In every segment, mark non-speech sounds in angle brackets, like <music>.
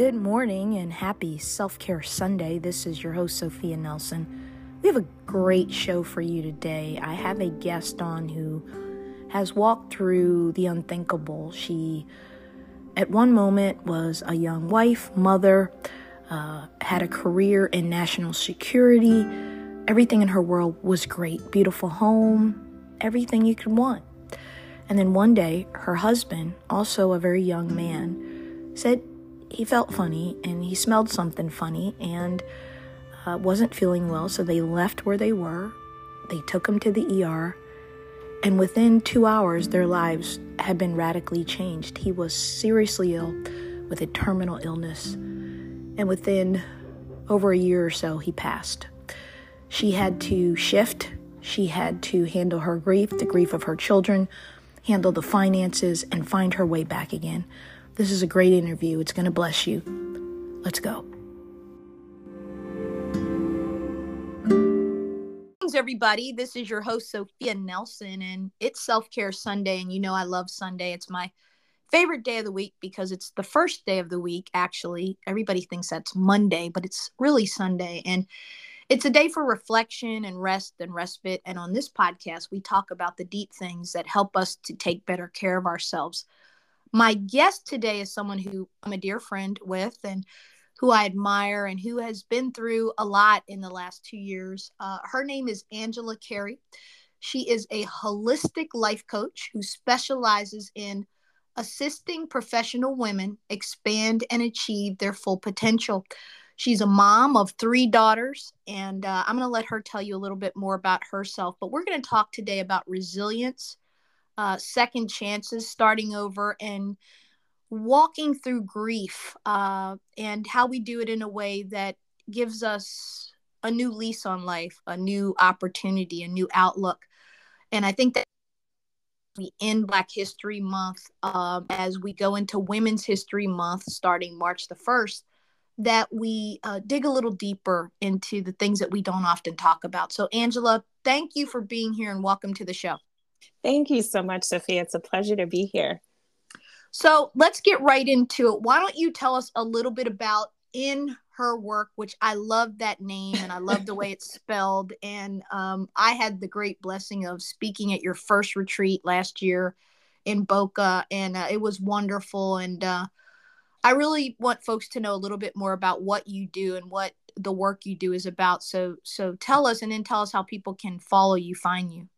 Good morning and happy Self Care Sunday. This is your host, Sophia Nelson. We have a great show for you today. I have a guest on who has walked through the unthinkable. She, at one moment, was a young wife, mother, uh, had a career in national security. Everything in her world was great. Beautiful home, everything you could want. And then one day, her husband, also a very young man, said he felt funny and he smelled something funny and uh, wasn't feeling well. So they left where they were. They took him to the ER. And within two hours, their lives had been radically changed. He was seriously ill with a terminal illness. And within over a year or so, he passed. She had to shift. She had to handle her grief, the grief of her children, handle the finances, and find her way back again. This is a great interview. It's going to bless you. Let's go. Everybody. This is your host, Sophia Nelson, and it's Self Care Sunday. And you know, I love Sunday. It's my favorite day of the week because it's the first day of the week, actually. Everybody thinks that's Monday, but it's really Sunday. And it's a day for reflection and rest and respite. And on this podcast, we talk about the deep things that help us to take better care of ourselves. My guest today is someone who I'm a dear friend with and who I admire and who has been through a lot in the last two years. Uh, her name is Angela Carey. She is a holistic life coach who specializes in assisting professional women expand and achieve their full potential. She's a mom of three daughters, and uh, I'm going to let her tell you a little bit more about herself. But we're going to talk today about resilience, uh, second chances, starting over, and walking through grief, uh, and how we do it in a way that gives us a new lease on life, a new opportunity, a new outlook. And I think that we end Black History Month um, as we go into Women's History Month starting March the 1st that we uh, dig a little deeper into the things that we don't often talk about. So, Angela, thank you for being here and welcome to the show. Thank you so much, Sophia. It's a pleasure to be here. So, let's get right into it. Why don't you tell us a little bit about in her work, which I love that name and I love the way it's <laughs> spelled. And um, I had the great blessing of speaking at your first retreat last year in Boca, and uh, it was wonderful. And uh, I really want folks to know a little bit more about what you do and what the work you do is about. So so tell us and then tell us how people can follow you, find you.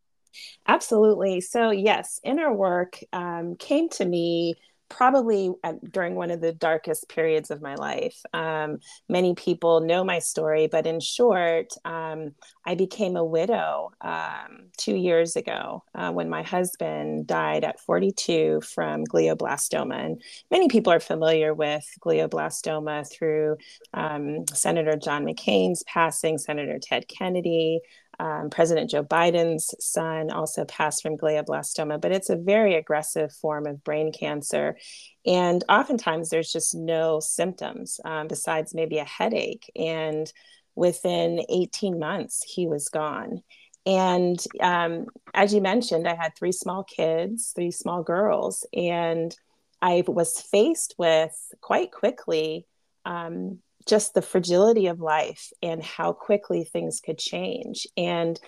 Absolutely. So yes, inner work um, came to me probably during one of the darkest periods of my life. Um, many people know my story, but in short, um, I became a widow um, two years ago uh, when my husband died at 42 from glioblastoma. And many people are familiar with glioblastoma through um, Senator John McCain's passing, Senator Ted Kennedy. Um, President Joe Biden's son also passed from glioblastoma, but it's a very aggressive form of brain cancer. And oftentimes there's just no symptoms um, besides maybe a headache. And within 18 months, he was gone. And um, as you mentioned, I had three small kids, three small girls, and I was faced with quite quickly um, just the fragility of life and how quickly things could change. And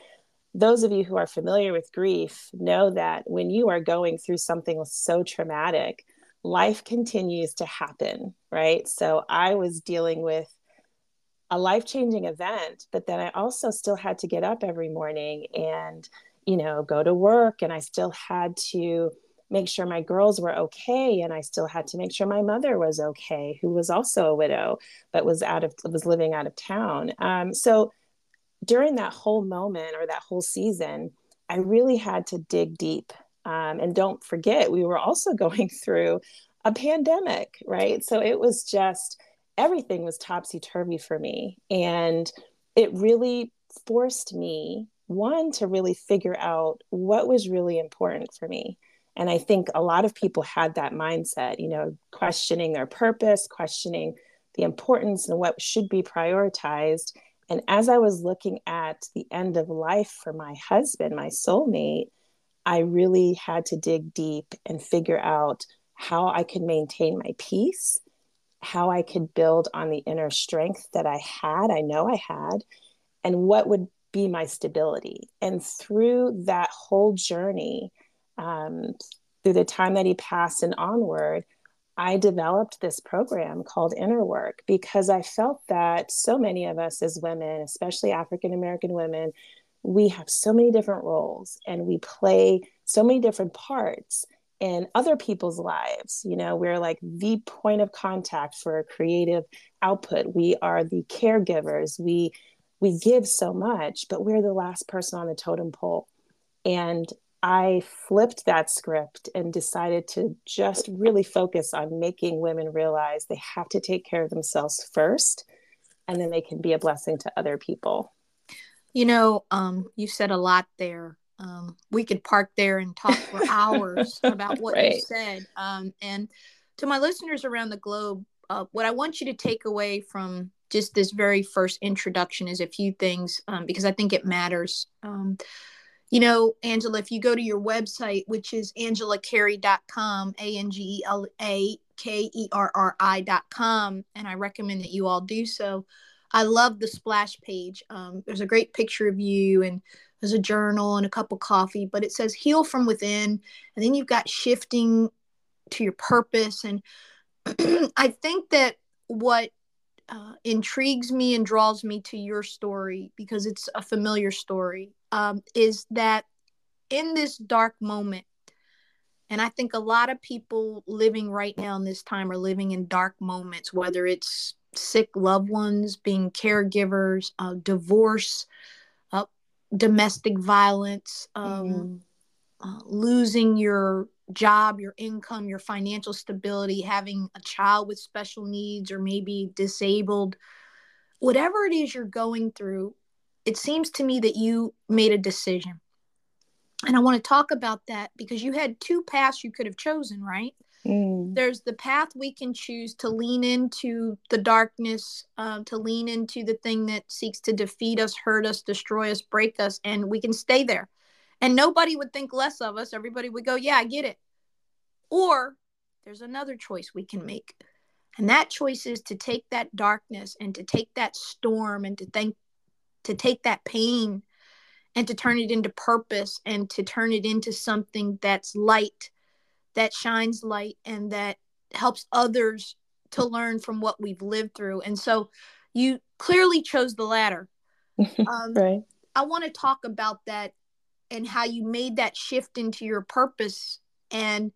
those of you who are familiar with grief know that when you are going through something so traumatic, life continues to happen, right? So I was dealing with a life changing event, but then I also still had to get up every morning and, you know, go to work. And I still had to make sure my girls were okay and i still had to make sure my mother was okay who was also a widow but was out of was living out of town. Um, so during that whole moment or that whole season i really had to dig deep. Um, and don't forget we were also <laughs> going through a pandemic right? So it was just everything was topsy-turvy for me. And it really forced me one to really figure out what was really important for me and I think a lot of people had that mindset, you know, questioning their purpose, questioning the importance and what should be prioritized. And as I was looking at the end of life for my husband, my soulmate, I really had to dig deep and figure out how I could maintain my peace, how I could build on the inner strength that I had, I know I had, and what would be my stability. And through that whole journey, um, through the time that he passed and onward, I developed this program called Inner Work because I felt that so many of us as women, especially African American women, we have so many different roles and we play so many different parts in other people's lives. You know, we're like the point of contact for creative output. We are the caregivers. We we give so much, but we're the last person on the totem pole. And I flipped that script and decided to just really focus on making women realize they have to take care of themselves first and then they can be a blessing to other people. You know, um, you said a lot there um, we could park there and talk for <laughs> hours about what right. you said. Um, and to my listeners around the globe, uh, what I want you to take away from just this very first introduction is a few things um, because I think it matters. You know, Angela, if you go to your website, which is angelakerry.com, A N G E L A K E R R I.com, and I recommend that you all do so. I love the splash page. Um, there's a great picture of you and there's a journal and a cup of coffee, but it says heal from within. And then you've got shifting to your purpose. And <clears throat> I think that what uh, intrigues me and draws me to your story, because it's a familiar story, um, is that in this dark moment, and I think a lot of people living right now in this time are living in dark moments, whether it's sick loved ones, being caregivers, uh, divorce, domestic violence, um, mm. Uh, losing your job, your income, your financial stability, having a child with special needs or maybe disabled, whatever it is you're going through, it seems to me that you made a decision. And I want to talk about that because you had two paths you could have chosen, right? Mm. There's the path we can choose to lean into the darkness, uh, to lean into the thing that seeks to defeat us, hurt us, destroy us, break us, and we can stay there. And nobody would think less of us. Everybody would go, Yeah, I get it. Or there's another choice we can make. And that choice is to take that darkness and to take that storm and to think to take that pain and to turn it into purpose and to turn it into something that's light that shines light and that helps others to learn from what we've lived through. And so you clearly chose the latter. <laughs> Um, right. I want to talk about that and how you made that shift into your purpose and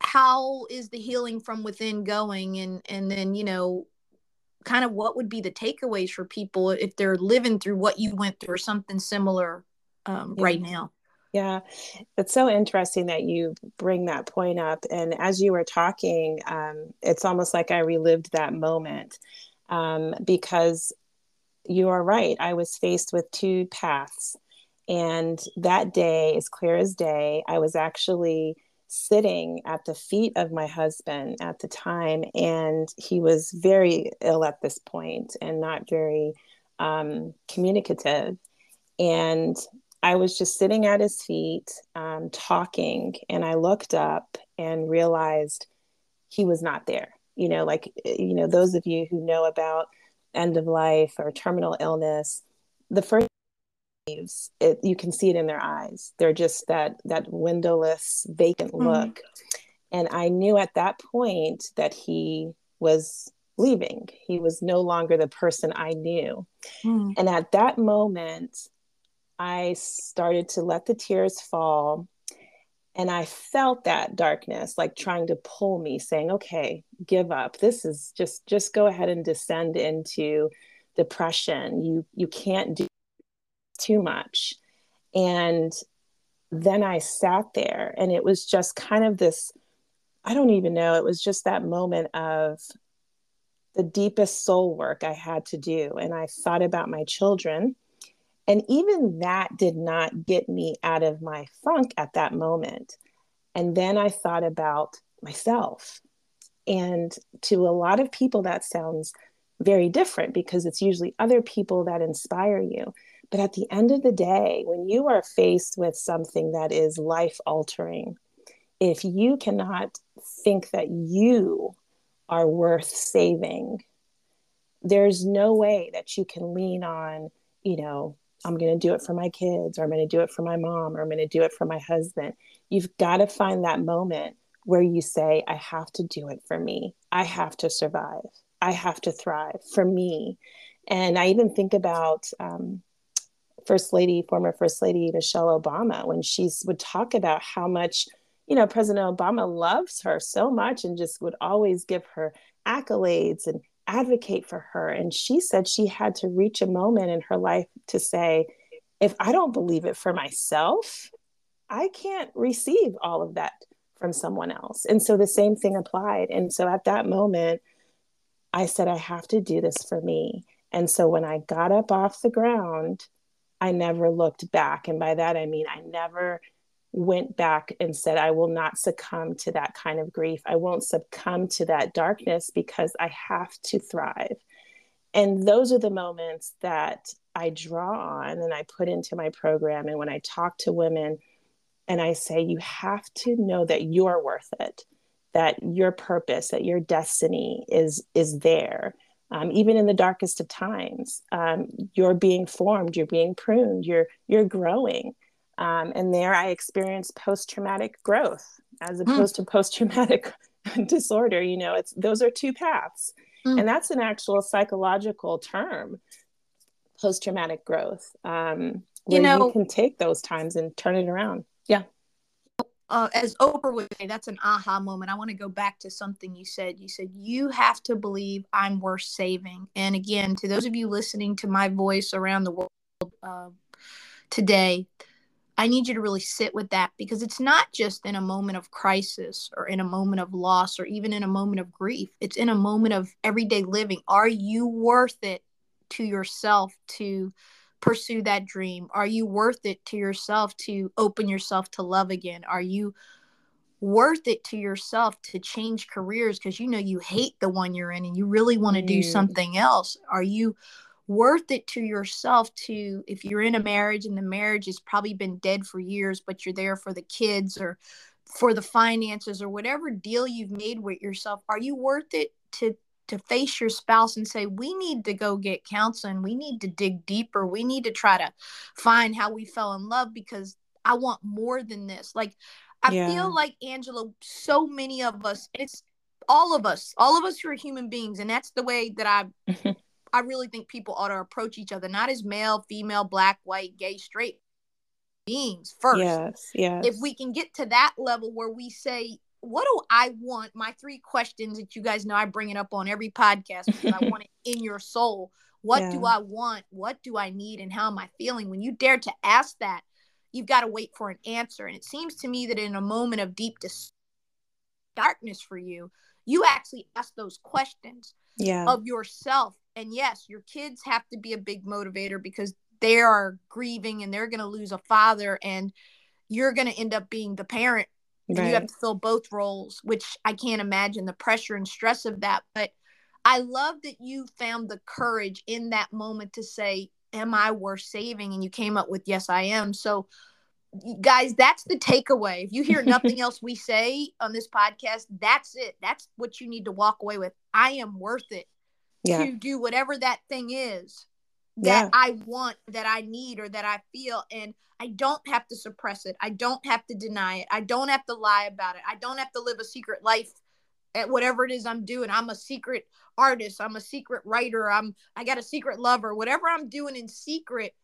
how is the healing from within going and and then you know kind of what would be the takeaways for people if they're living through what you went through or something similar um, yeah. right now yeah, it's so interesting that you bring that point up. And as you were talking, um, it's almost like I relived that moment um, because you are right. I was faced with two paths. And that day, as clear as day, I was actually sitting at the feet of my husband at the time. And he was very ill at this point and not very um, communicative. And I was just sitting at his feet, um, talking, and I looked up and realized he was not there. You know, like, you know, those of you who know about end of life or terminal illness, the first it, you can see it in their eyes. They're just that that windowless, vacant mm-hmm. look. And I knew at that point that he was leaving. He was no longer the person I knew. Mm. And at that moment, I started to let the tears fall. And I felt that darkness like trying to pull me, saying, okay, give up. This is just, just go ahead and descend into depression. You, you can't do too much. And then I sat there and it was just kind of this, I don't even know, it was just that moment of the deepest soul work I had to do. And I thought about my children and even that did not get me out of my funk at that moment. And then I thought about myself. And to a lot of people, that sounds very different because it's usually other people that inspire you. But at the end of the day, when you are faced with something that is life altering, if you cannot think that you are worth saving, there's no way that you can lean on, you know, I'm going to do it for my kids, or I'm going to do it for my mom, or I'm going to do it for my husband. You've got to find that moment where you say, I have to do it for me. I have to survive. I have to thrive for me. And I even think about um, First Lady, former First Lady Michelle Obama, when she would talk about how much, you know, President Obama loves her so much and just would always give her accolades and advocate for her. And she said she had to reach a moment in her life to say, if I don't believe it for myself, I can't receive all of that from someone else. And so the same thing applied. And so at that moment, I said, I have to do this for me. And so when I got up off the ground, I never looked back. And by that, I mean, I never went back and said, I will not succumb to that kind of grief. I won't succumb to that darkness because I have to thrive. And those are the moments that I draw on and I put into my program. And when I talk to women and I say, you have to know that you're worth it, that your purpose, that your destiny is, is there. Um, even in the darkest of times, um, you're being formed, you're being pruned, you're, you're growing um, and there I experienced post traumatic growth as hmm. opposed mm. to post traumatic <laughs> disorder. You know, it's those are two paths. Mm. And that's an actual psychological term, post traumatic growth. Um, you, know, you can take those times and turn it around. Uh, as Oprah would say, that's an aha moment. I want to go back to something you said. You said, You have to believe I'm worth saving. And again, to those of you listening to my voice around the world uh, today, I need you to really sit with that because it's not just in a moment of crisis or in a moment of loss or even in a moment of grief. It's in a moment of everyday living. Are you worth it to yourself to pursue that dream? Are you worth it to yourself to open yourself to love again? Are you worth it to yourself to change careers because you know you hate the one you're in and you really want to mm. do something else? Are you worth it to yourself to if you're in a marriage and the marriage has probably been dead for years but you're there for the kids or for the finances or whatever deal you've made with yourself are you worth it to to face your spouse and say we need to go get counseling we need to dig deeper we need to try to find how we fell in love because i want more than this like i yeah. feel like angela so many of us it's all of us all of us who are human beings and that's the way that i mm-hmm. I really think people ought to approach each other not as male, female, black, white, gay, straight beings first. Yes, yes. If we can get to that level where we say, what do I want? My three questions that you guys know I bring it up on every podcast because I want it <laughs> in your soul. What yeah. do I want? What do I need? And how am I feeling? When you dare to ask that, you've got to wait for an answer. And it seems to me that in a moment of deep dis- darkness for you, you actually ask those questions yeah. of yourself and yes, your kids have to be a big motivator because they are grieving and they're going to lose a father and you're going to end up being the parent right. you have to fill both roles which i can't imagine the pressure and stress of that but i love that you found the courage in that moment to say am i worth saving? And you came up with yes i am. So guys that's the takeaway. If you hear nothing <laughs> else we say on this podcast that's it. That's what you need to walk away with. I am worth it yeah. to do whatever that thing is that yeah. I want, that I need, or that I feel. And I don't have to suppress it. I don't have to deny it. I don't have to lie about it. I don't have to live a secret life at whatever it is I'm doing. I'm a secret artist. I'm a secret writer. I'm I got a secret lover. Whatever I'm doing in secret,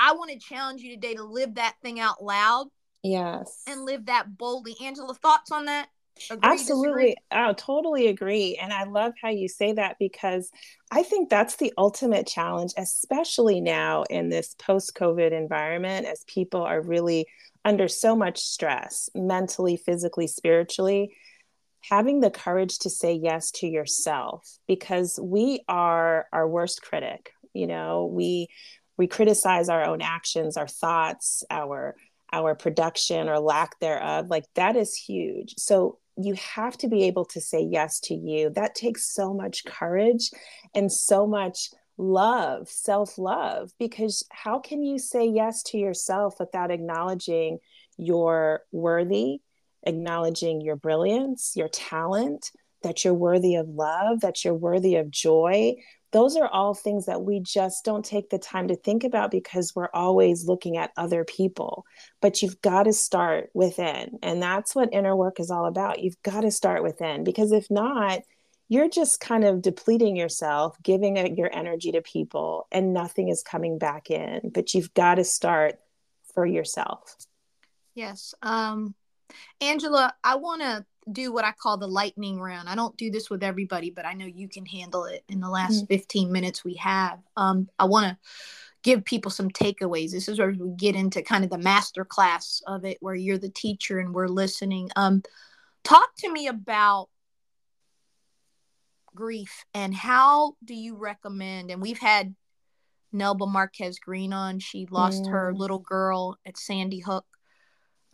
I want to challenge you today to live that thing out loud. Yes. And live that boldly. Angela, thoughts on that? Agree, Absolutely. I totally agree. And I love how you say that because I think that's the ultimate challenge, especially now in this post COVID environment, as people are really under so much stress mentally, physically, spiritually. Having the courage to say yes to yourself because we are our worst critic. You know, we we criticize our own actions, our thoughts, our our production or lack thereof like that is huge so you have to be able to say yes to you. That takes so much courage and so much love, self love, because how can you say yes to yourself without acknowledging your worthy, acknowledging your brilliance, your talent, that you're worthy of love, that you're worthy of joy. Those are all things that we just don't take the time to think about because we're always looking at other people. But you've got to start within. And that's what inner work is all about. You've got to start within because if not, you're just kind of depleting yourself, giving your energy to people, and nothing is coming back in. But you've got to start for yourself. Yes. Um, Angela, I want to do what I call the lightning round. I don't do this with everybody, but I know you can handle it in the last mm-hmm. 15 minutes we have. Um, I want to give people some takeaways. This is where we get into kind of the master class of it, where you're the teacher and we're listening. Um, talk to me about grief and how do you recommend and we've had Nelba Márquez-Greene on she lost mm. her little girl at Sandy Hook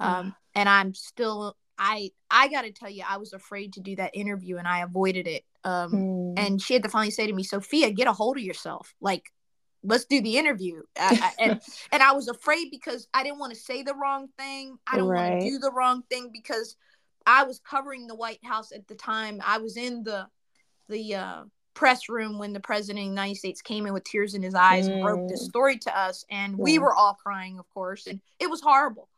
um, and I'm still I I got to tell you I was afraid to do that interview and I avoided it um, mm. and she had to finally say to me Sophia get a hold of yourself like let's do the interview I, I, and <laughs> and I was afraid because I didn't want to say the wrong thing I don't right. want to do the wrong thing because I was covering the White House at the time I was in the the uh, press room when the president of the United States came in with tears in his eyes mm. and broke this mm. story to us. And yeah. we were all crying, of course, and it was horrible.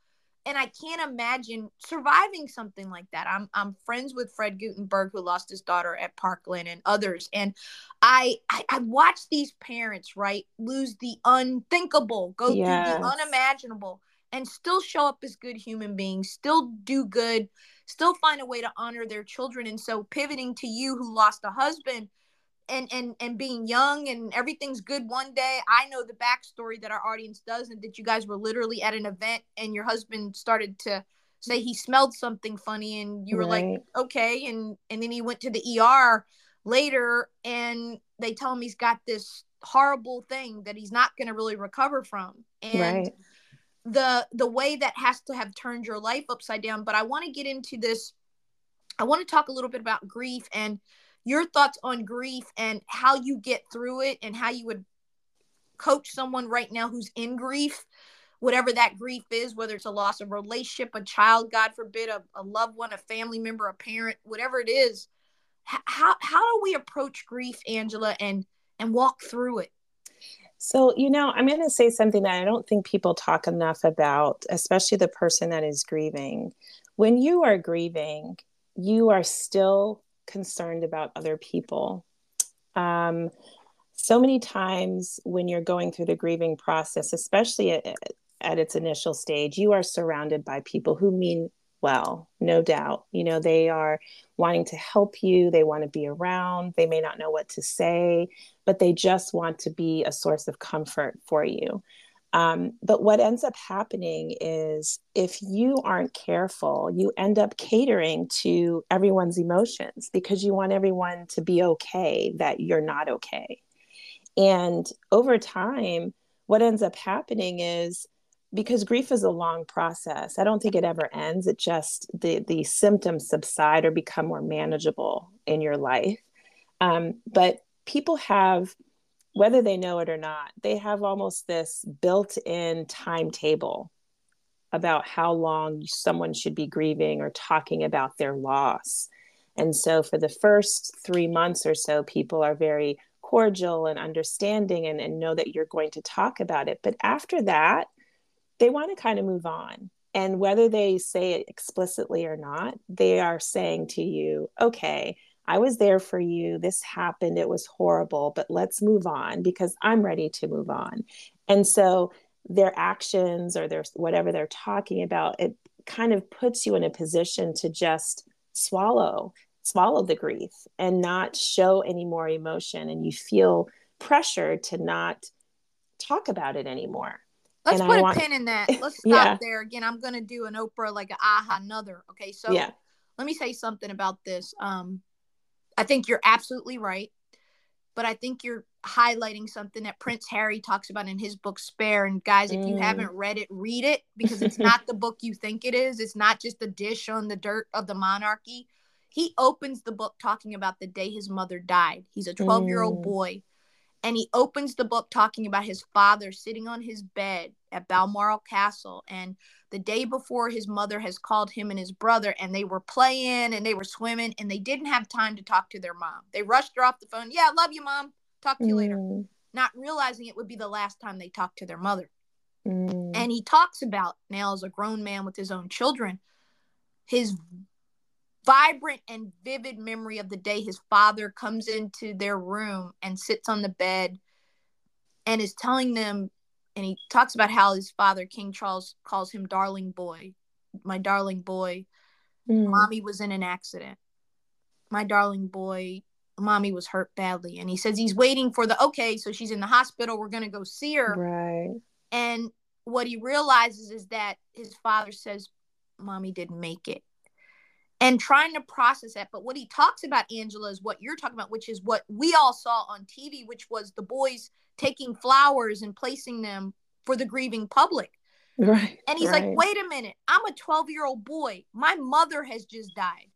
And I can't imagine surviving something like that. I'm I'm friends with Fred Guttenberg, who lost his daughter at Parkland, and others. And I I, I watch these parents right lose the unthinkable, go yes. through the unimaginable, and still show up as good human beings, still do good still find a way to honor their children. And so pivoting to you who lost a husband and and and being young and everything's good one day. I know the backstory that our audience doesn't that you guys were literally at an event and your husband started to say he smelled something funny and you were right. like, okay, and and then he went to the ER later and they tell him he's got this horrible thing that he's not going to really recover from. And right the the way that has to have turned your life upside down but i want to get into this i want to talk a little bit about grief and your thoughts on grief and how you get through it and how you would coach someone right now who's in grief whatever that grief is whether it's a loss of relationship a child god forbid a, a loved one a family member a parent whatever it is how how do we approach grief angela and and walk through it so, you know, I'm going to say something that I don't think people talk enough about, especially the person that is grieving. When you are grieving, you are still concerned about other people. Um, so many times when you're going through the grieving process, especially at, at its initial stage, you are surrounded by people who mean well, no doubt. You know, they are wanting to help you, they want to be around, they may not know what to say, but they just want to be a source of comfort for you. Um, but what ends up happening is if you aren't careful, you end up catering to everyone's emotions because you want everyone to be okay that you're not okay. And over time, what ends up happening is because grief is a long process. I don't think it ever ends. It just the the symptoms subside or become more manageable in your life. Um, but people have, whether they know it or not, they have almost this built-in timetable about how long someone should be grieving or talking about their loss. And so for the first three months or so, people are very cordial and understanding and, and know that you're going to talk about it. But after that, they want to kind of move on. And whether they say it explicitly or not, they are saying to you, okay, I was there for you. This happened. It was horrible, but let's move on because I'm ready to move on. And so their actions or their whatever they're talking about, it kind of puts you in a position to just swallow, swallow the grief and not show any more emotion. And you feel pressured to not talk about it anymore. Let's and put I a want... pin in that. <laughs> Let's stop yeah. there again. I'm gonna do an Oprah like a aha another. Okay, so yeah. let me say something about this. Um, I think you're absolutely right, but I think you're highlighting something that Prince Harry talks about in his book Spare. And guys, if mm. you haven't read it, read it because it's <laughs> not the book you think it is. It's not just a dish on the dirt of the monarchy. He opens the book talking about the day his mother died. He's a 12 year old mm. boy and he opens the book talking about his father sitting on his bed at Balmoral Castle and the day before his mother has called him and his brother and they were playing and they were swimming and they didn't have time to talk to their mom. They rushed her off the phone. Yeah, love you, mom. Talk to you mm. later. Not realizing it would be the last time they talked to their mother. Mm. And he talks about now as a grown man with his own children, his vibrant and vivid memory of the day his father comes into their room and sits on the bed and is telling them and he talks about how his father king charles calls him darling boy my darling boy. Mm. mommy was in an accident. My darling boy mommy was hurt badly. And he says he's waiting for the okay so she's in the hospital. We're going to go see her. Right. And what he realizes is that his father says mommy didn't make it and trying to process that but what he talks about angela is what you're talking about which is what we all saw on tv which was the boys taking flowers and placing them for the grieving public. Right. And he's right. like, wait a minute, I'm a 12 year old boy. My mother has just died.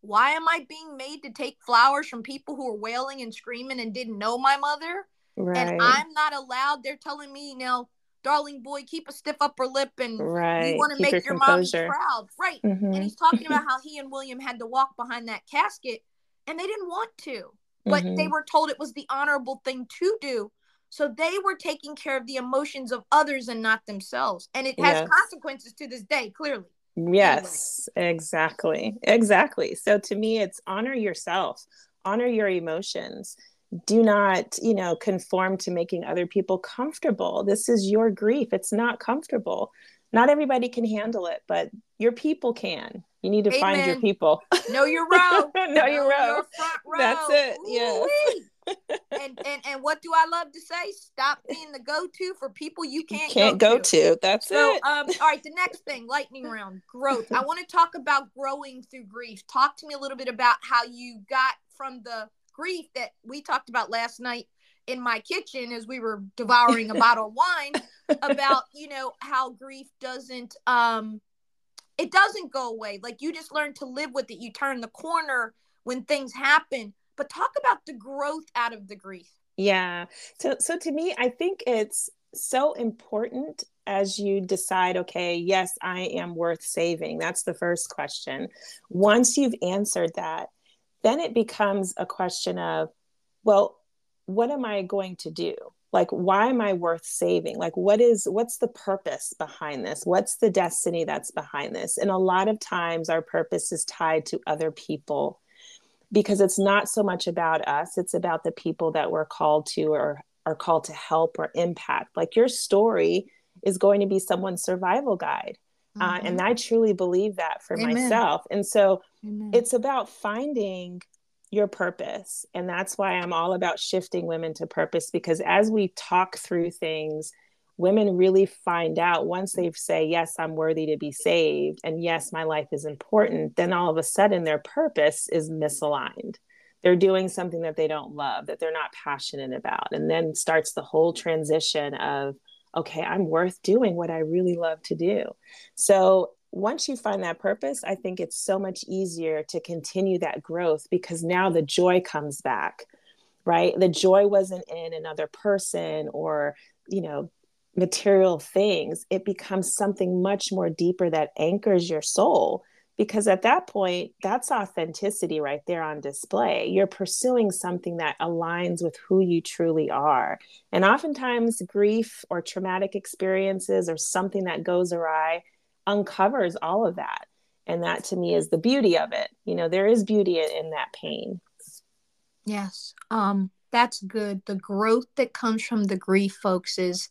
Why am I being made to take flowers from people who are wailing and screaming and didn't know my mother? Right. And I'm not allowed. They're telling me, now, darling boy, keep a stiff upper lip and right. you want to make your, your mom proud. Right. Mm-hmm. And he's talking about <laughs> how he and William had to walk behind that casket and they didn't want to, but mm-hmm. they were told it was the honorable thing to do. So they were taking care of the emotions of others and not themselves. And it has yes. consequences to this day, clearly. Yes, anyway. exactly. Exactly. So to me, it's honor yourself, honor your emotions. Do not, you know, conform to making other people comfortable. This is your grief. It's not comfortable. Not everybody can handle it, but your people can. You need to Amen. find your people. Know your <laughs> row. know, know your row. Your. <laughs> That's it. Yeah. <laughs> and, and and what do I love to say? Stop being the go-to for people you can't, can't go, go to. to. That's so, it. um, all right, the next thing, lightning round, growth. I want to talk about growing through grief. Talk to me a little bit about how you got from the grief that we talked about last night in my kitchen as we were devouring a bottle of wine <laughs> about you know how grief doesn't um it doesn't go away. Like you just learn to live with it. You turn the corner when things happen. But talk about the growth out of the grief. Yeah. So so to me i think it's so important as you decide okay yes i am worth saving. That's the first question. Once you've answered that then it becomes a question of well what am i going to do? Like why am i worth saving? Like what is what's the purpose behind this? What's the destiny that's behind this? And a lot of times our purpose is tied to other people because it's not so much about us. It's about the people that we're called to or are called to help or impact. Like your story is going to be someone's survival guide. Mm-hmm. uh, and mm-hmm. i truly believe that for Amen. myself. And so Amen. it's about finding your purpose. And that's why i'm all about shifting women to purpose because as we talk through things women really find out once they say yes i'm worthy to be saved and yes my life is important then all of a sudden their purpose is misaligned. They're doing something that they don't love that they're not passionate about. And then starts the whole transition of okay i'm worth doing what i really love to do. So once you find that purpose i think it's so much easier to continue that growth because now the joy comes back right the joy wasn't in another person or you know material things, it becomes something much more deeper that anchors your soul. Because at that point, that's authenticity right there on display. You're pursuing something that aligns with who you truly are. And oftentimes, grief or traumatic experiences or something that goes awry uncovers all of that. And that to me is the beauty of it. You know, there is beauty in that pain. Yes. Um, that's good. The growth that comes from the grief, folks, is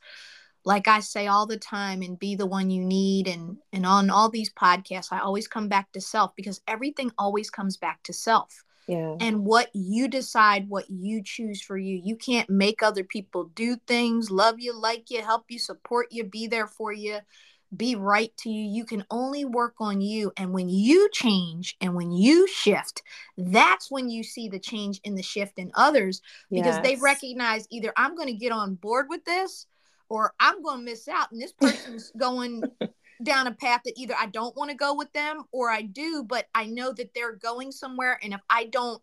like I say all the time and be the one you need and and on all these podcasts I always come back to self because everything always comes back to self. Yeah. And what you decide what you choose for you. You can't make other people do things, love you, like you, help you, support you, be there for you, be right to you. You can only work on you and when you change and when you shift, that's when you see the change in the shift in others because yes. they recognize either I'm going to get on board with this or I'm going to miss out. And this person's going <laughs> down a path that either I don't want to go with them or I do, but I know that they're going somewhere. And if I don't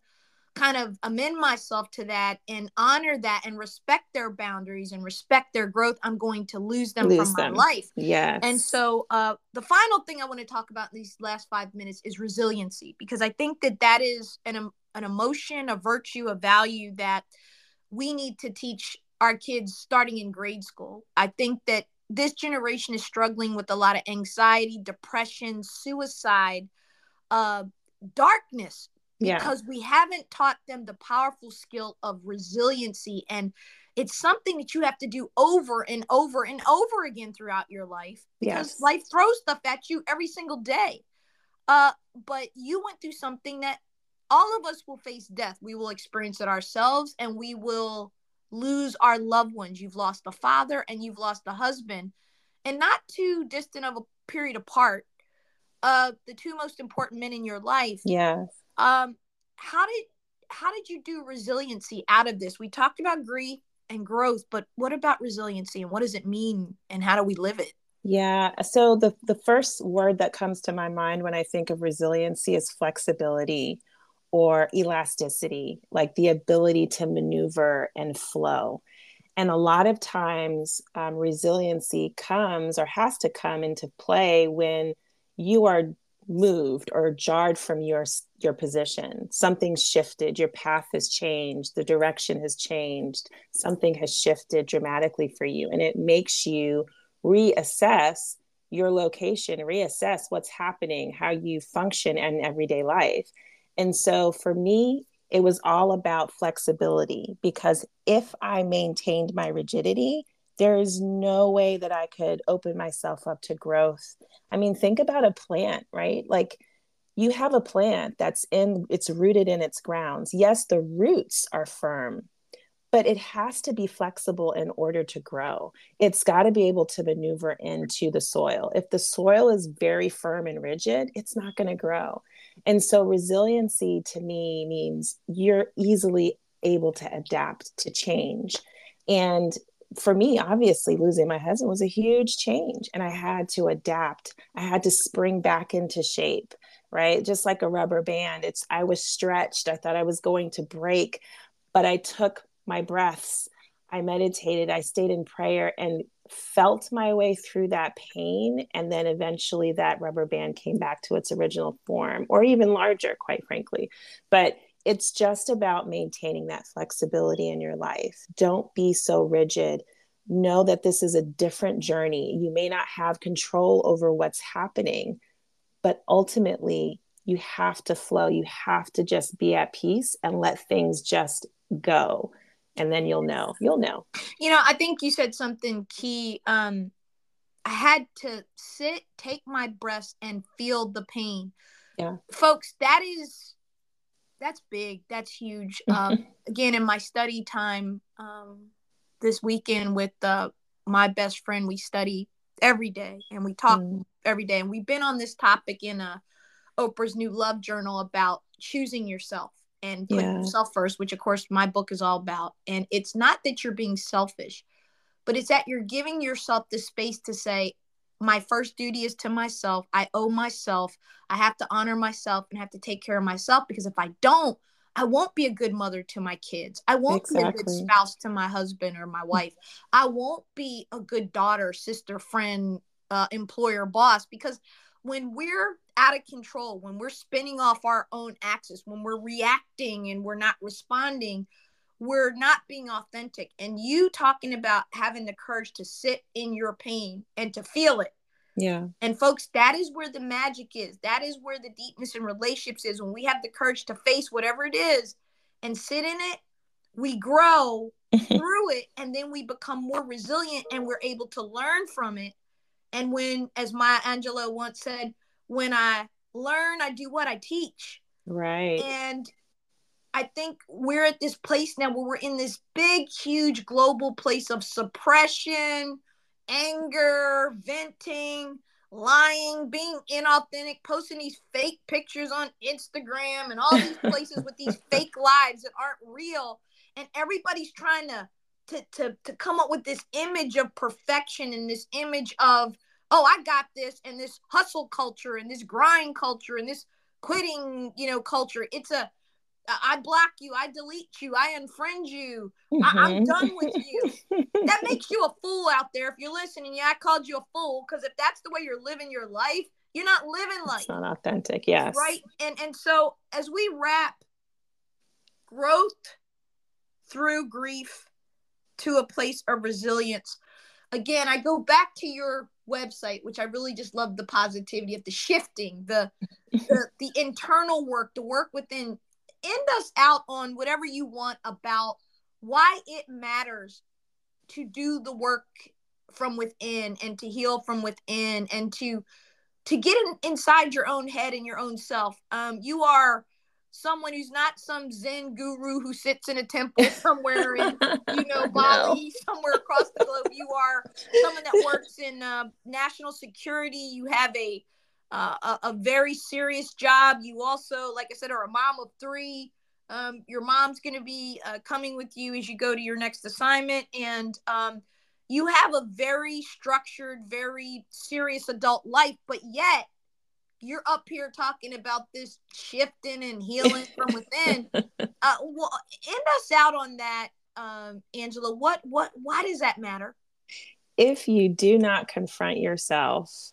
kind of amend myself to that and honor that and respect their boundaries and respect their growth, I'm going to lose them lose from them. my life. Yes. And so uh, the final thing I want to talk about in these last five minutes is resiliency, because I think that that is an, an emotion, a virtue, a value that we need to teach our kids starting in grade school. I think that this generation is struggling with a lot of anxiety, depression, suicide, uh, darkness because yeah. we haven't taught them the powerful skill of resiliency and it's something that you have to do over and over and over again throughout your life because yes. life throws stuff at you every single day. Uh but you went through something that all of us will face death. We will experience it ourselves and we will lose our loved ones. You've lost a father and you've lost a husband. And not too distant of a period apart uh the two most important men in your life yes um, how did how did you do resiliency out of this? We talked about grief and growth, but what about resiliency and what does it mean and how do we live it? Yeah. So the the first word that comes to my mind when I think of resiliency is flexibility or elasticity, like the ability to maneuver and flow. And a lot of times, um, resiliency comes or has to come into play when you are moved or jarred from your your position. Something shifted. Your path has changed. The direction has changed. Something has shifted dramatically for you. And it makes you reassess your location reassess what's happening how you function in everyday life. And so for me it was all about flexibility because if i maintained my rigidity there is no way that I could open myself up to growth. I mean, think about a plant, right? Like you have a plant that's in, it's rooted in its grounds. Yes, the roots are firm, but it has to be flexible in order to grow. It's got to be able to maneuver into the soil. If the soil is very firm and rigid, it's not going to grow. And so, resiliency to me means you're easily able to adapt to change. And for me, obviously, losing my husband was a huge change, and I had to adapt. I had to spring back into shape, right? Just like a rubber band. It's I was stretched. I thought I was going to break, but I took my breaths. I meditated. I stayed in prayer and felt my way through that pain, and then eventually that rubber band came back to its original form, or even larger, quite frankly. But it's just about maintaining that flexibility in your life. Don't be so rigid. Know that this is a different journey. You may not have control over what's happening, but ultimately, you have to flow. You have to just be at peace and let things just go. And then you'll know. You'll know. You know, I think you said something key. Um, I had to sit, take my breaths, and feel the pain. Yeah. Folks, that is that's big. That's huge. <laughs> Um, again, in my study time um, this weekend with uh, my best friend, we study every day and we talk mm. every day. And we've been on this topic in uh, Oprah's new love journal about choosing yourself and putting yeah. yourself first, which of course my book is all about. And it's not that you're being selfish, but it's that you're giving yourself the space to say, my first duty is to myself. I owe myself. I have to honor myself and have to take care of myself because if I don't, I won't be a good mother to my kids. I won't exactly. be a good spouse to my husband or my wife. I won't be a good daughter, sister, friend, uh, employer, boss because when we're out of control, when we're spinning off our own axis, when we're reacting and we're not responding, we're not being authentic. And you talking about having the courage to sit in your pain and to feel it. Yeah. And folks, that is where the magic is. That is where the deepness in relationships is. When we have the courage to face whatever it is and sit in it, we grow <laughs> through it and then we become more resilient and we're able to learn from it. And when, as Maya Angelou once said, when I learn, I do what I teach. Right. And I think we're at this place now where we're in this big, huge global place of suppression, anger, venting, lying, being inauthentic, posting these fake pictures on Instagram and all these <laughs> places with these fake lives that aren't real. And everybody's trying to, to, to, to come up with this image of perfection and this image of, oh, I got this, and this hustle culture and this grind culture and this quitting, you know, culture. It's a I block you, I delete you, I unfriend you, mm-hmm. I- am done with you. <laughs> that makes you a fool out there. If you're listening, yeah, I called you a fool because if that's the way you're living your life, you're not living life. It's not authentic, yes. Right. And and so as we wrap growth through grief to a place of resilience, again, I go back to your website, which I really just love the positivity of the shifting, the the, the internal work, the work within. End us out on whatever you want about why it matters to do the work from within and to heal from within and to to get in, inside your own head and your own self. Um, you are someone who's not some Zen guru who sits in a temple <laughs> somewhere in, you know, <laughs> Bali, no. somewhere across the globe. You are someone that works in uh, national security. You have a, uh, a, a very serious job. You also, like I said, are a mom of three. Um, your mom's going to be uh, coming with you as you go to your next assignment, and um, you have a very structured, very serious adult life, but yet you're up here talking about this shifting and healing from <laughs> within. Uh, well, end us out on that, um, Angela. What, what, why does that matter? If you do not confront yourself,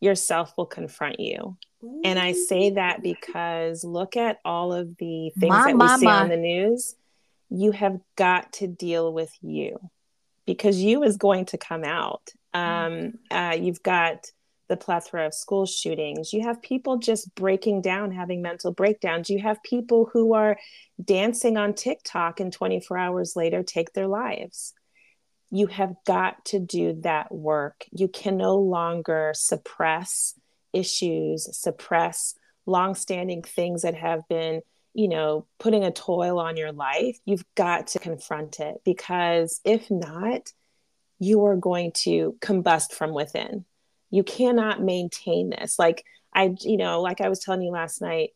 yourself will confront you. Ooh. And I say that because look at all of the things my, that we my, see my. on the news. You have got to deal with you because you is going to come out. Um, uh, you've got the plethora of school shootings. You have people just breaking down, having mental breakdowns. You have people who are dancing on TikTok and 24 hours later take their lives. You have got to do that work. You can no longer suppress issues, suppress longstanding things that have been, you know, putting a toil on your life. You've got to confront it because if not, you are going to combust from within you cannot maintain this like i you know like i was telling you last night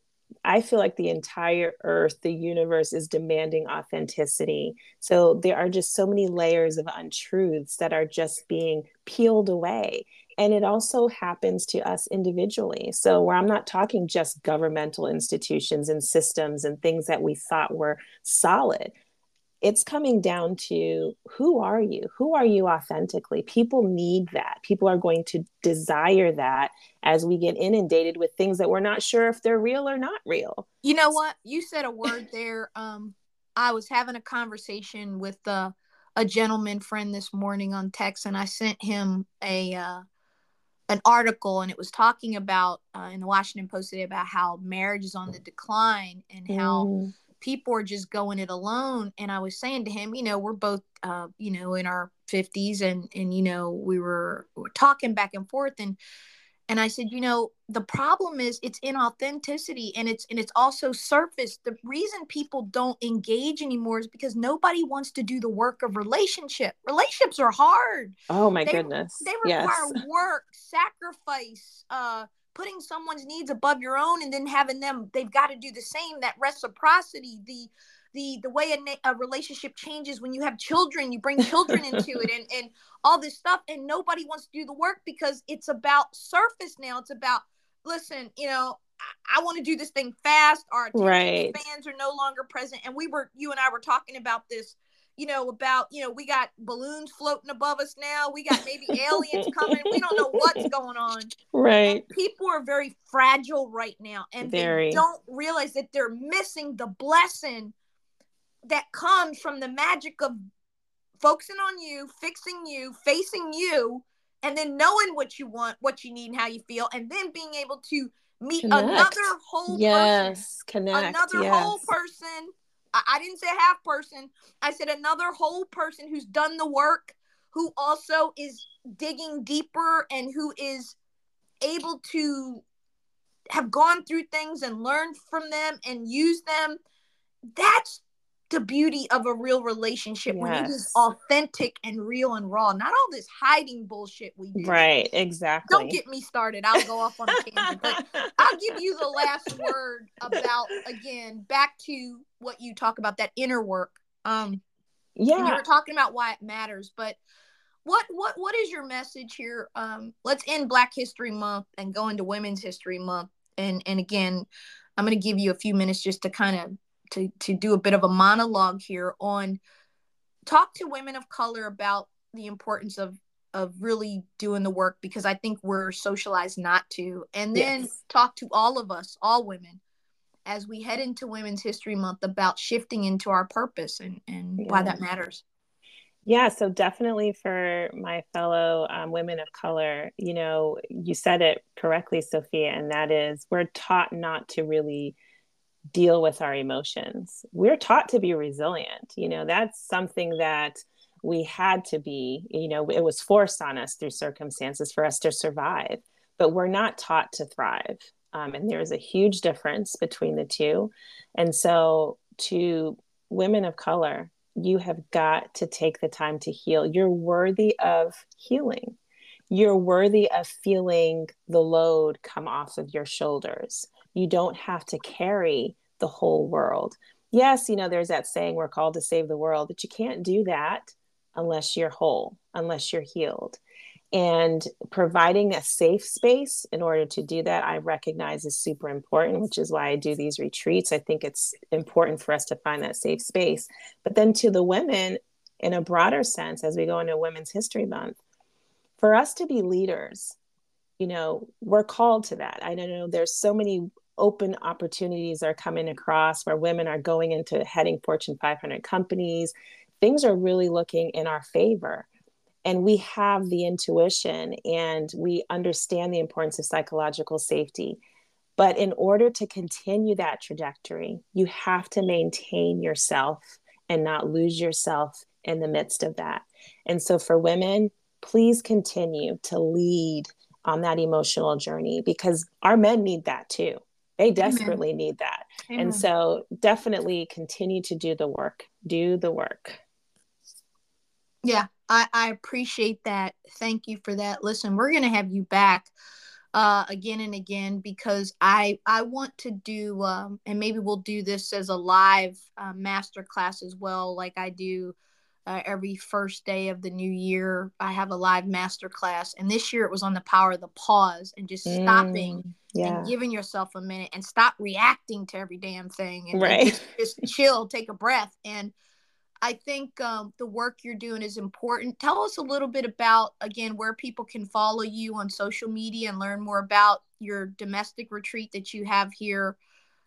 i feel like the entire earth the universe is demanding authenticity. So there are just so many layers of untruths that are just being peeled away. And it also happens to us individually. So where i'm not talking just governmental institutions and systems and things that we thought were solid it's coming down to who are you? Who are you authentically? People need that. People are going to desire that as we get inundated with things that we're not sure if they're real or not real. You know what? You said a word there. Um, I was having a conversation with uh, a gentleman friend this morning on text, and I sent him a uh, an article, and it was talking about uh, in the Washington Post today about how marriage is on the decline and how. Mm people are just going it alone and i was saying to him you know we're both uh, you know in our 50s and and you know we were, we were talking back and forth and and i said you know the problem is it's inauthenticity and it's and it's also surface. The reason people don't engage anymore is because nobody wants to do the work of relationship. Relationships are hard. Oh my they, goodness. they require yes. <laughs> work sacrifice uh putting someone's needs above your own and then having them they've got to do the same that reciprocity the the the way a, a relationship changes when you have children you bring children into it and and all this stuff and nobody wants to do the work because it's about surface now it's about listen you know I, I want to do this thing fast our right. spans are no longer present and we were you and I were talking about this you know, about, you know, we got balloons floating above us now. We got maybe aliens coming. We don't know what's <laughs> going on. Right. And people are very fragile right now and very. they don't realize that they're missing the blessing that comes from the magic of focusing on you, fixing you, facing you, and then knowing what you want, what you need, and how you feel, and then being able to meet connect. another whole yes, person, connect. Another yes. whole person I, I didn't say half person. I said another whole person who's done the work, who also is digging deeper and who is able to have gone through things and learned from them and use them. That's the beauty of a real relationship yes. when it is authentic and real and raw, not all this hiding bullshit we do. Right, exactly. Don't get me started. I'll go off on a tangent, but I'll give you the last word about again back to what you talk about that inner work. Um, yeah, you were talking about why it matters, but what what what is your message here? Um, let's end Black History Month and go into Women's History Month, and and again, I'm going to give you a few minutes just to kind of to to do a bit of a monologue here on talk to women of color about the importance of of really doing the work because I think we're socialized not to. And then yes. talk to all of us, all women, as we head into Women's History Month about shifting into our purpose and, and yeah. why that matters. Yeah, so definitely for my fellow um, women of color, you know, you said it correctly, Sophia, and that is we're taught not to really deal with our emotions. We're taught to be resilient. You know, that's something that we had to be, you know, it was forced on us through circumstances for us to survive, but we're not taught to thrive. Um, and there's a huge difference between the two. And so, to women of color, you have got to take the time to heal. You're worthy of healing. You're worthy of feeling the load come off of your shoulders. You don't have to carry the whole world. Yes, you know, there's that saying we're called to save the world, but you can't do that unless you're whole, unless you're healed. And providing a safe space in order to do that, I recognize is super important, which is why I do these retreats. I think it's important for us to find that safe space. But then to the women, in a broader sense, as we go into Women's History Month, for us to be leaders, you know, we're called to that. I don't know, there's so many open opportunities are coming across where women are going into heading Fortune 500 companies things are really looking in our favor and we have the intuition and we understand the importance of psychological safety. But in order to continue that trajectory you have to maintain yourself and not lose yourself in the midst of that. And so for women please continue to lead on that emotional journey because our men need that too. They desperately Amen. need that. Amen. and so definitely continue to do the work. Do the work yeah, I, I appreciate that. Thank you for that. Listen, we're gonna have you back uh, again and again because I I want to do um, and maybe we'll do this as a live uh, master class as well, like I do uh, every first day of the new year. I have a live master class, and this year it was on the power of the pause and just mm, stopping yeah. and giving yourself a minute and stop reacting to every damn thing and, right. and just, just chill, take a breath and I think um, the work you're doing is important. Tell us a little bit about, again, where people can follow you on social media and learn more about your domestic retreat that you have here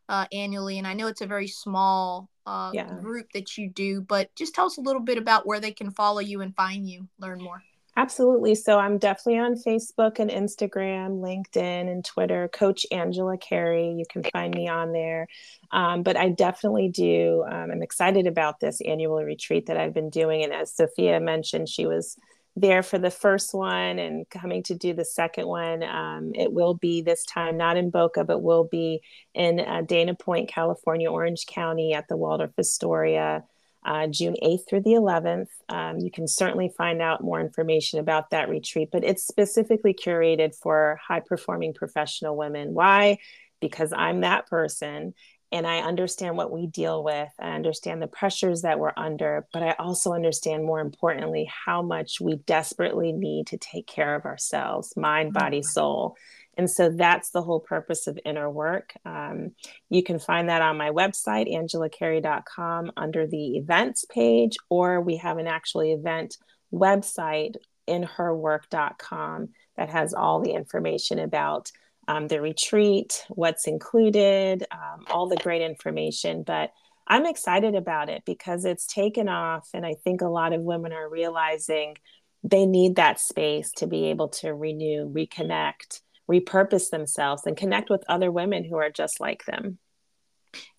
uh, annually. And I know it's a very small uh, yeah. group that you do, but just tell us a little bit about where they can follow you and find you, learn more. Absolutely. So I'm definitely on Facebook and Instagram, LinkedIn, and Twitter. Coach Angela Carey. You can find me on there. Um, but I definitely do. Um, I'm excited about this annual retreat that I've been doing. And as Sophia mentioned, she was there for the first one and coming to do the second one. Um, it will be this time not in Boca, but will be in uh, Dana Point, California, Orange County at the Waldorf Astoria uh, June 8th through the 11th. Um, you can certainly find out more information about that retreat, but it's specifically curated for high performing professional women. Why? Because I'm that person and I understand what we deal with. I understand the pressures that we're under, but I also understand more importantly how much we desperately need to take care of ourselves mind, body, mm-hmm. soul. And so that's the whole purpose of inner work. Um, you can find that on my website, angelacarey.com, under the events page, or we have an actual event website, inherwork.com, that has all the information about um, the retreat, what's included, um, all the great information. But I'm excited about it because it's taken off. And I think a lot of women are realizing they need that space to be able to renew, reconnect, repurpose themselves and connect with other women who are just like them.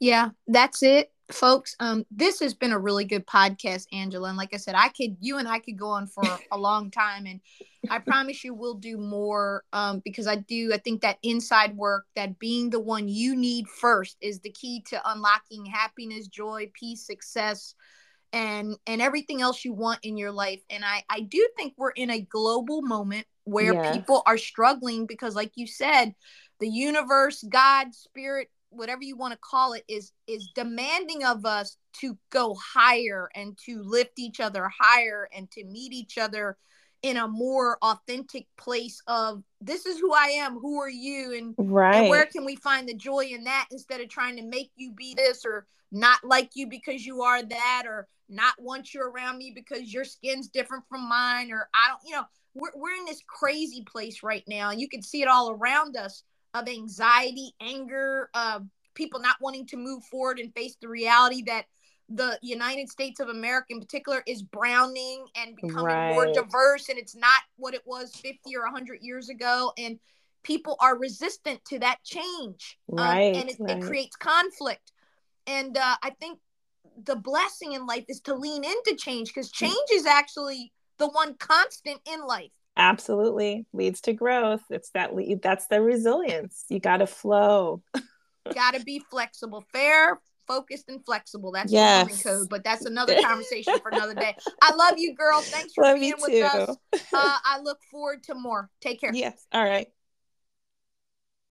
Yeah, that's it, folks. Um, this has been a really good podcast, Angela. And like I said, I could, you and I could go on for <laughs> a long time. And I promise you we'll do more um, because I do, I think that inside work, that being the one you need first is the key to unlocking happiness, joy, peace, success and and everything else you want in your life and i i do think we're in a global moment where yes. people are struggling because like you said the universe god spirit whatever you want to call it is is demanding of us to go higher and to lift each other higher and to meet each other in a more authentic place of this is who I am, who are you, and, right. and where can we find the joy in that instead of trying to make you be this or not like you because you are that or not want you around me because your skin's different from mine or I don't, you know, we're, we're in this crazy place right now and you can see it all around us of anxiety, anger, uh, people not wanting to move forward and face the reality that the United States of America in particular is browning and becoming right. more diverse and it's not what it was 50 or 100 years ago and people are resistant to that change right, um, and it, right. it, creates conflict and uh, i think the blessing in life is to lean into change because change is actually the one constant in life absolutely leads to growth it's that lead that's the resilience you got to flow <laughs> got to be flexible fair focused and flexible. That's yes. the code, but that's another <laughs> conversation for another day. I love you, girl. Thanks for love being with us. Uh, I look forward to more. Take care. Yes. All right.